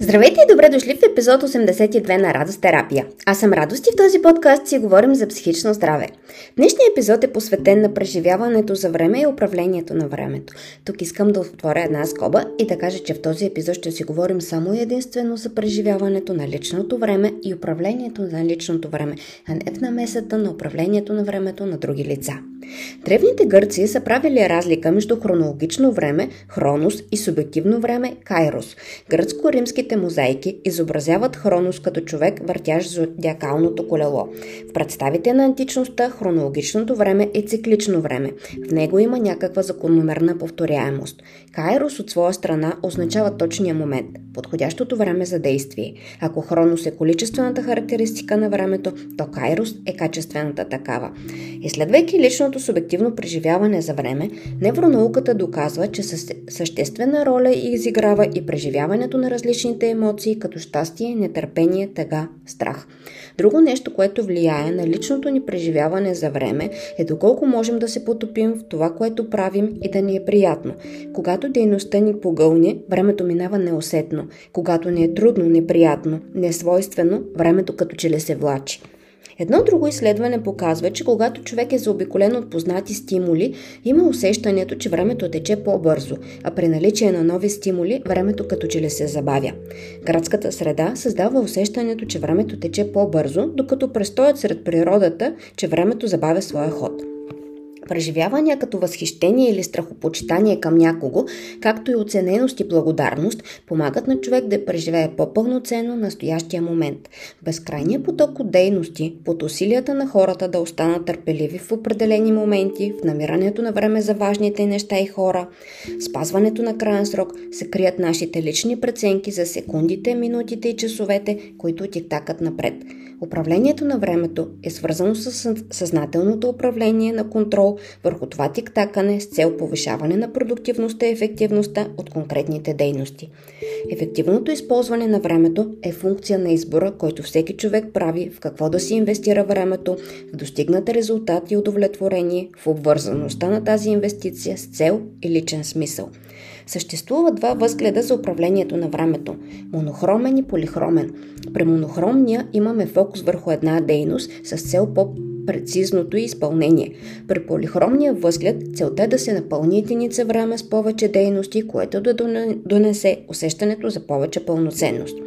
Здравейте и добре дошли в епизод 82 на Радост терапия. Аз съм Радост и в този подкаст си говорим за психично здраве. Днешният епизод е посветен на преживяването за време и управлението на времето. Тук искам да отворя една скоба и да кажа, че в този епизод ще си говорим само единствено за преживяването на личното време и управлението на личното време, а не в намесата на управлението на времето на други лица. Древните гърци са правили разлика между хронологично време, хронос и субективно време, кайрос. Гръцко-римските мозайки изобразяват хронос като човек, въртящ зодиакалното колело. В представите на античността хронологичното време е циклично време. В него има някаква закономерна повторяемост. Кайрос от своя страна означава точния момент, подходящото време за действие. Ако хронос е количествената характеристика на времето, то кайрос е качествената такава. Изследвайки личното личното субективно преживяване за време, невронауката доказва, че съществена роля изиграва и преживяването на различните емоции, като щастие, нетърпение, тъга, страх. Друго нещо, което влияе на личното ни преживяване за време, е доколко можем да се потопим в това, което правим и да ни е приятно. Когато дейността ни погълне, времето минава неусетно. Когато ни е трудно, неприятно, несвойствено, времето като че ли се влачи. Едно друго изследване показва, че когато човек е заобиколен от познати стимули, има усещането, че времето тече по-бързо, а при наличие на нови стимули, времето като че ли се забавя. Градската среда създава усещането, че времето тече по-бързо, докато престоят сред природата, че времето забавя своя ход. Преживявания като възхищение или страхопочитание към някого, както и оцененост и благодарност, помагат на човек да преживее по-пълноценно настоящия момент. Безкрайният поток от дейности, под усилията на хората да останат търпеливи в определени моменти, в намирането на време за важните неща и хора, спазването на крайен срок, се крият нашите лични преценки за секундите, минутите и часовете, които тиктакат напред. Управлението на времето е свързано с съзнателното управление на контрол върху това тиктакане с цел повишаване на продуктивността и ефективността от конкретните дейности. Ефективното използване на времето е функция на избора, който всеки човек прави в какво да си инвестира времето, в достигнат резултат и удовлетворение, в обвързаността на тази инвестиция с цел и личен смисъл. Съществува два възгледа за управлението на времето – монохромен и полихромен. При монохромния имаме фокус върху една дейност с цел по прецизното изпълнение. При полихромния възглед целта е да се напълни единица време с повече дейности, което да донесе усещането за повече пълноценност.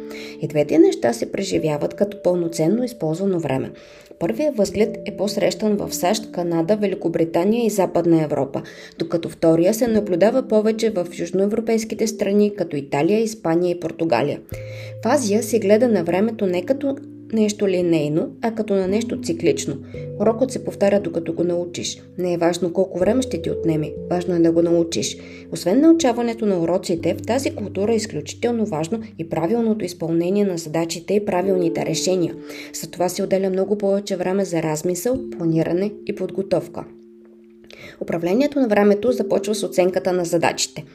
И двете неща се преживяват като пълноценно използвано време. Първият възглед е по-срещан в САЩ, Канада, Великобритания и Западна Европа, докато втория се наблюдава повече в южноевропейските страни, като Италия, Испания и Португалия. В Азия се гледа на времето не като нещо линейно, а като на нещо циклично. Урокът се повтаря докато го научиш. Не е важно колко време ще ти отнеме, важно е да го научиш. Освен научаването на уроците, в тази култура е изключително важно и правилното изпълнение на задачите и правилните решения. За това се отделя много повече време за размисъл, планиране и подготовка. Управлението на времето започва с оценката на задачите –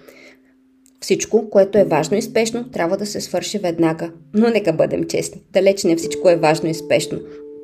всичко, което е важно и спешно, трябва да се свърши веднага. Но нека бъдем честни. Далеч не всичко е важно и спешно.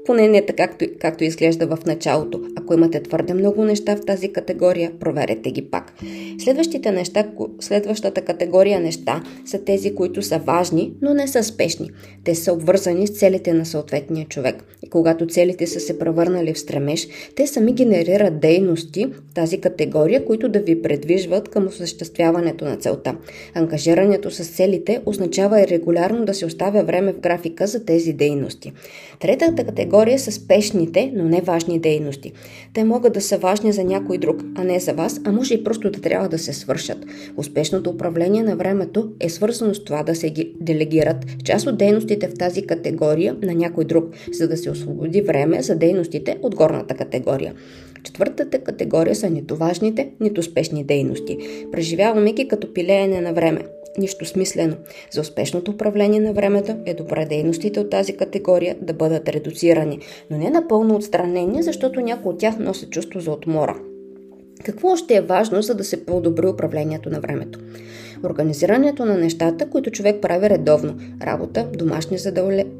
Поне не така, както, както изглежда в началото. Ако имате твърде много неща в тази категория, проверете ги пак. Следващите неща, следващата категория неща са тези, които са важни, но не са спешни. Те са обвързани с целите на съответния човек. И когато целите са се превърнали в стремеж, те сами генерират дейности в тази категория, които да ви предвижват към осъществяването на целта. Ангажирането с целите означава и регулярно да се оставя време в графика за тези дейности. Третата категория са спешните, но не важни дейности. Те могат да са важни за някой друг, а не за вас, а може и просто да трябва да се свършат. Успешното управление на времето е свързано с това да се ги делегират част от дейностите в тази категория на някой друг, за да се освободи време за дейностите от горната категория. Четвъртата категория са нито важните, нито успешни дейности. Преживяваме ги като пилеене на време нищо смислено. За успешното управление на времето е добре дейностите от тази категория да бъдат редуцирани, но не напълно отстранени, защото някои от тях носят чувство за отмора. Какво още е важно, за да се подобри управлението на времето? Организирането на нещата, които човек прави редовно – работа, домашни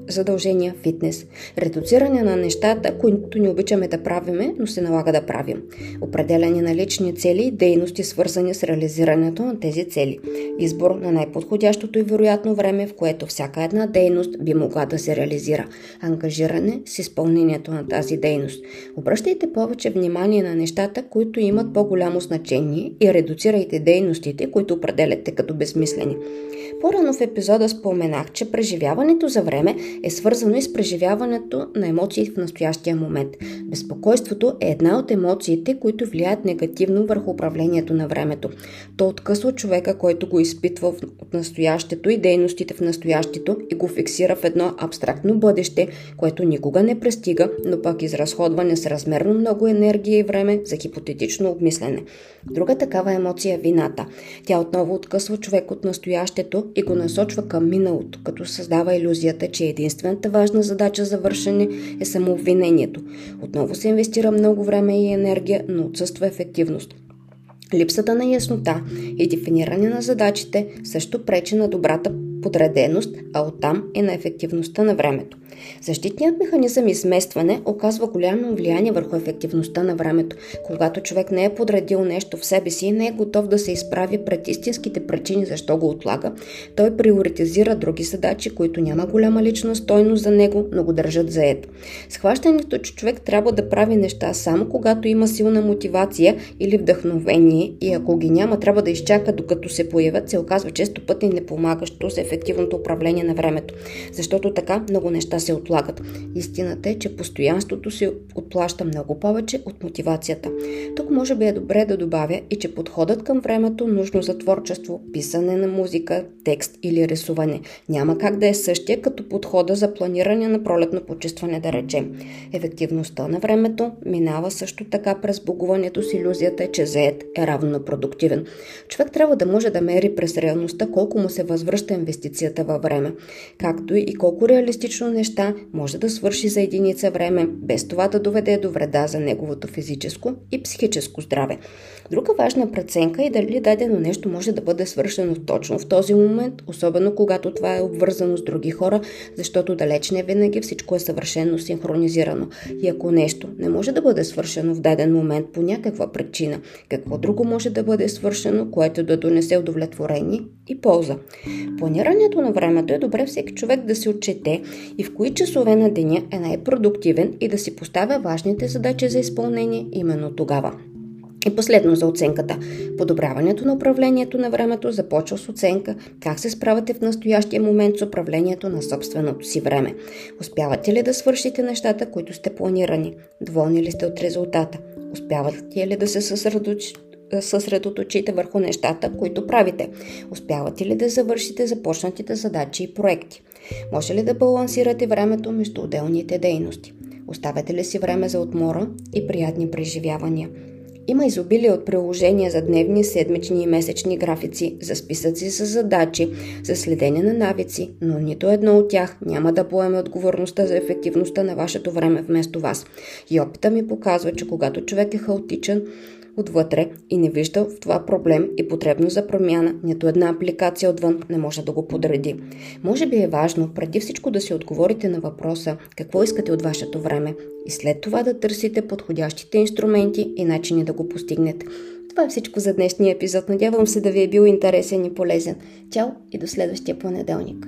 задължения, фитнес. Редуциране на нещата, които ни обичаме да правиме, но се налага да правим. Определяне на лични цели и дейности, свързани с реализирането на тези цели. избор на най-подходящото и вероятно време, в което всяка една дейност би могла да се реализира, ангажиране с изпълнението на тази дейност. Обръщайте повече внимание на нещата, които имат по-голямо значение и редуцирайте дейностите, които определяте като безмислени. По-рано в епизода споменах, че преживяването за време е свързано и с преживяването на емоции в настоящия момент. Безпокойството е една от емоциите, които влияят негативно върху управлението на времето. То откъсва човека, който го изпитва от настоящето и дейностите в настоящето и го фиксира в едно абстрактно бъдеще, което никога не престига, но пък изразходва несразмерно много енергия и време за хипотетично обмислене. Друга такава емоция е вината. Тя отново откъсва човек от настоящето и го насочва към миналото, като създава иллюзията, че единствената важна задача за вършене е самообвинението. Отново се инвестира много време и енергия, но отсъства ефективност. Липсата на яснота и дефиниране на задачите също пречи на добрата подреденост, а оттам и на ефективността на времето. Защитният механизъм изместване оказва голямо влияние върху ефективността на времето. Когато човек не е подредил нещо в себе си и не е готов да се изправи пред истинските причини защо го отлага, той приоритизира други задачи, които няма голяма лична стойност за него, но го държат заед. Схващането, че човек трябва да прави неща само когато има силна мотивация или вдъхновение и ако ги няма, трябва да изчака докато се появят, се оказва често пъти непомагащо за ефективното управление на времето. Защото така много неща се отлагат. Истината е, че постоянството се отплаща много повече от мотивацията. Тук може би е добре да добавя и че подходът към времето нужно за творчество, писане на музика, текст или рисуване няма как да е същия като подхода за планиране на пролетно почистване, да речем. Ефективността на времето минава също така през богуването с иллюзията, че заед е равно на продуктивен. Човек трябва да може да мери през реалността колко му се възвръща инвестицията във време, както и колко реалистично неща може да свърши за единица време, без това да доведе до вреда за неговото физическо и психическо здраве. Друга важна преценка е дали дадено нещо може да бъде свършено точно в този момент, особено когато това е обвързано с други хора, защото далеч не винаги всичко е съвършено синхронизирано. И ако нещо не може да бъде свършено в даден момент по някаква причина, какво друго може да бъде свършено, което да донесе удовлетворение и полза. Планирането на времето е добре всеки човек да се отчете и в кои часове на деня е най-продуктивен и да си поставя важните задачи за изпълнение именно тогава. И последно за оценката. Подобряването на управлението на времето започва с оценка как се справяте в настоящия момент с управлението на собственото си време. Успявате ли да свършите нещата, които сте планирани? Доволни ли сте от резултата? Успявате ли да се съсредоточите съсредоточите върху нещата, които правите? Успявате ли да завършите започнатите задачи и проекти? Може ли да балансирате времето между отделните дейности? Оставяте ли си време за отмора и приятни преживявания? Има изобилие от приложения за дневни, седмични и месечни графици, за списъци с задачи, за следение на навици, но нито едно от тях няма да поеме отговорността за ефективността на вашето време вместо вас. И опита ми показва, че когато човек е хаотичен, отвътре и не вижда в това проблем и потребност за промяна, нито една апликация отвън не може да го подреди. Може би е важно преди всичко да си отговорите на въпроса какво искате от вашето време и след това да търсите подходящите инструменти и начини да го постигнете. Това е всичко за днешния епизод. Надявам се да ви е бил интересен и полезен. Чао и до следващия понеделник.